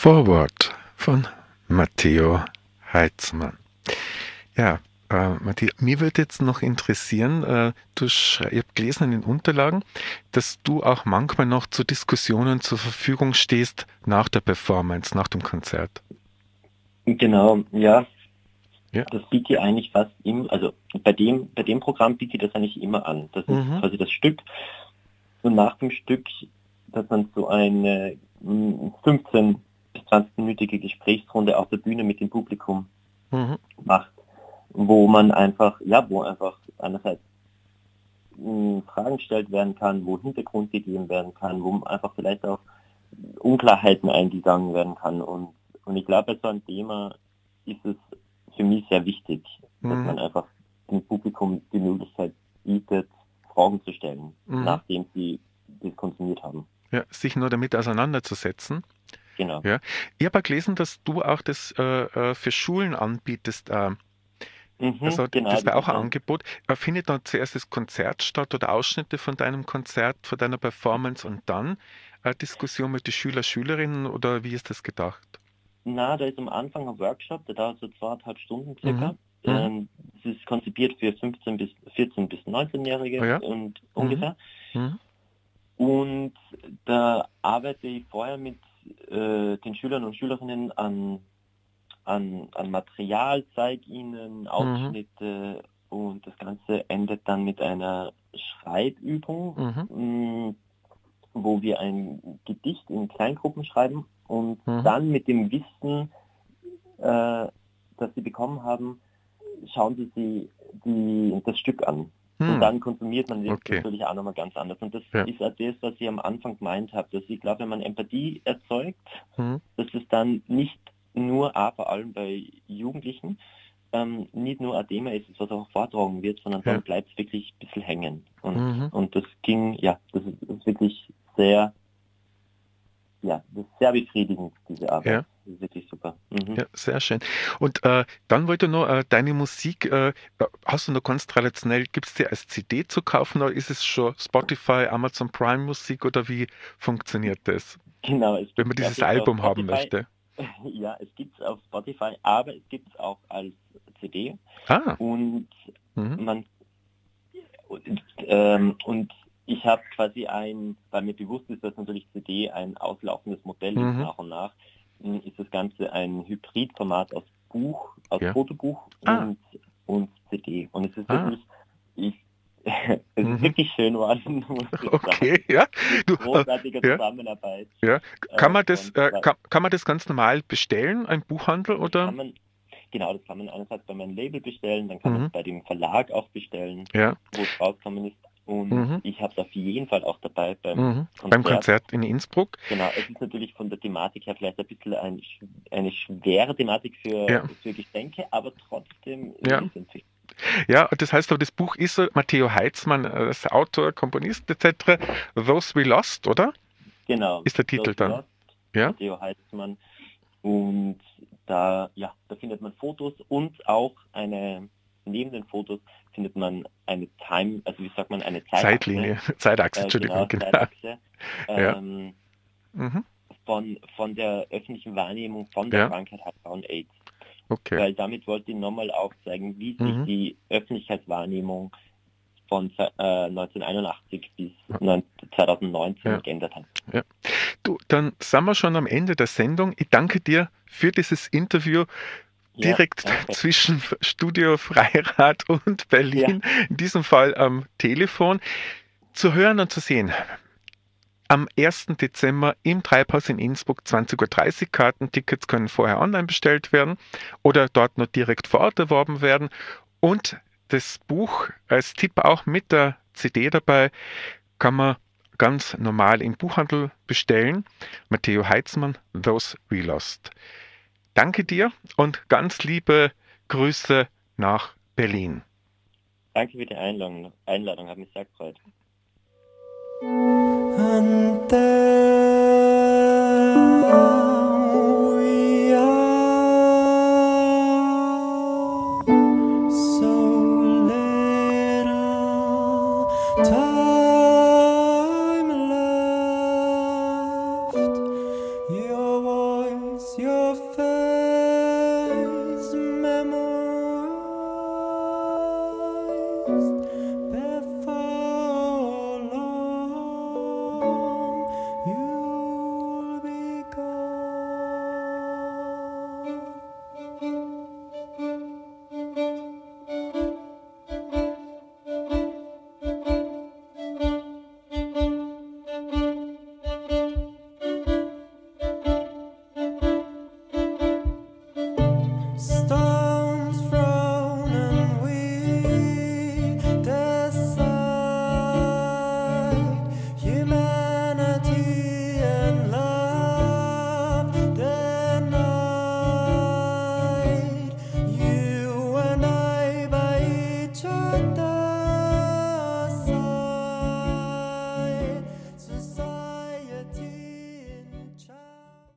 Forward von Matteo Heitzmann. Ja, äh, Matthias, mir würde jetzt noch interessieren, äh, du ich habe gelesen in den Unterlagen, dass du auch manchmal noch zu Diskussionen zur Verfügung stehst nach der Performance, nach dem Konzert. Genau, ja. Ja. Das bietet ihr eigentlich fast immer, also bei dem, bei dem Programm bietet ihr das eigentlich immer an. Das ist Mhm. quasi das Stück. Und nach dem Stück, dass man so eine mm, 15 bis 20-minütige Gesprächsrunde auf der Bühne mit dem Publikum Mhm. macht, wo man einfach, ja, wo einfach einerseits mh, Fragen gestellt werden kann, wo Hintergrund gegeben werden kann, wo einfach vielleicht auch Unklarheiten eingegangen werden kann. Und, und ich glaube, bei so einem Thema ist es für mich sehr wichtig, dass Mhm. man einfach dem Publikum die Möglichkeit bietet, Fragen zu stellen, Mhm. nachdem sie das konsumiert haben. Ja, sich nur damit auseinanderzusetzen. Genau. Ja. Ich habe gelesen, dass du auch das äh, äh, für Schulen anbietest. Äh, Mhm, also genau, das wäre auch ein Angebot. Äh, findet dann zuerst das Konzert statt oder Ausschnitte von deinem Konzert, von deiner Performance und dann eine Diskussion mit den Schüler, Schülerinnen oder wie ist das gedacht? Na, da ist am Anfang ein Workshop, der dauert so zweieinhalb Stunden circa. Mhm. Ähm, Es ist konzipiert für 15 bis 14 bis 19-Jährige Oh ja. und ungefähr. Mhm. Und da arbeite ich vorher mit äh, den Schülern und Schülerinnen an, an, an Material, zeige ihnen Ausschnitte und das Ganze endet dann mit einer Schreibübung, Mhm. mh, wo wir ein Gedicht in Kleingruppen schreiben und Mhm. dann mit dem Wissen, äh, das sie bekommen haben, schauen sie sich die, das Stück an. Hm. Und dann konsumiert man Okay. natürlich auch nochmal ganz anders. Und das Ja. ist auch das, was ich am Anfang gemeint habe, dass ich glaube, wenn man Empathie erzeugt, Mhm. dass es dann nicht nur, auch vor allem bei Jugendlichen, ähm, nicht nur ein Thema ist, was auch vortragen wird, sondern Ja. dann bleibt es wirklich ein bisschen hängen. Und, Mhm. und das ging, ja, das ist, das ist wirklich sehr, ja, das ist sehr befriedigend, diese Arbeit. Ja. Das ist wirklich super. Mhm. Ja, sehr schön. Und äh, dann wollte ich noch äh, deine Musik, äh, hast du noch ganz traditionell, gibt es die als CD zu kaufen oder ist es schon Spotify, Amazon Prime Musik oder wie funktioniert das, Genau, es wenn man dieses Album haben möchte? Ja, es gibt es auf Spotify, aber es gibt es auch als CD Ah, und mhm. man und, ähm, und ich habe quasi ein, weil mir bewusst ist, dass natürlich CD ein auslaufendes Modell ist Mhm. nach und nach, m, ist das Ganze ein Hybridformat aus Buch, aus Ja. Fotobuch Ah. und, und CD. Und es ist Ah. wirklich, ich, es Mhm. ist wirklich schön geworden, sagen. okay, ja. Du, Großartige ja. Zusammenarbeit. ja. Kann äh, man das, äh, kann, kann man das ganz normal bestellen, ein Buchhandel oder? Kann man, genau, das kann man einerseits bei meinem Label bestellen, dann kann man Mhm. es bei dem Verlag auch bestellen, Ja. wo es rausgekommen ist. Und Mhm. ich habe es auf jeden Fall auch dabei beim Mhm. Konzert. Beim Konzert in Innsbruck. Genau, es ist natürlich von der Thematik her vielleicht ein bisschen ein, eine schwere Thematik für, Ja. für Geschenke, aber trotzdem Ja. ist es sich. Ja, das heißt aber, das Buch ist so, Matteo Heitzmann, äh, ist Autor, Komponist etc. Those We Lost, oder? Genau. Ist der Titel Those dann? Lost, Ja. Matteo Heitzmann. Und da, ja, da findet man Fotos und auch eine, neben den Fotos findet man eine Time, also wie sagt man, eine Zeitachse. Zeitlinie, Zeitachse, Äh, Entschuldigung, genau, genau. Zeitachse, Ja. ähm, Mhm. von, von der öffentlichen Wahrnehmung von der Ja. Krankheit HIV und AIDS. Okay. Weil damit wollte ich nochmal aufzeigen, wie sich Mhm. die Öffentlichkeitswahrnehmung von äh, 1981 bis 2019 Ja. geändert hat. Du, dann sind wir schon am Ende der Sendung. Ich danke dir für dieses Interview Ja, direkt danke. zwischen Studio Freirad und Berlin, in diesem Fall am Telefon, zu hören und zu sehen. Am 1. Dezember im Treibhaus in Innsbruck 20.30 Uhr Karten. Tickets können vorher online bestellt werden oder dort nur direkt vor Ort erworben werden. Und das Buch als Tipp auch mit der CD dabei kann man ganz normal im Buchhandel bestellen. Matteo Heitzmann, Those We Lost danke dir und ganz liebe Grüße nach Berlin. Danke für die Einladung, Einladung hat mich sehr gefreut.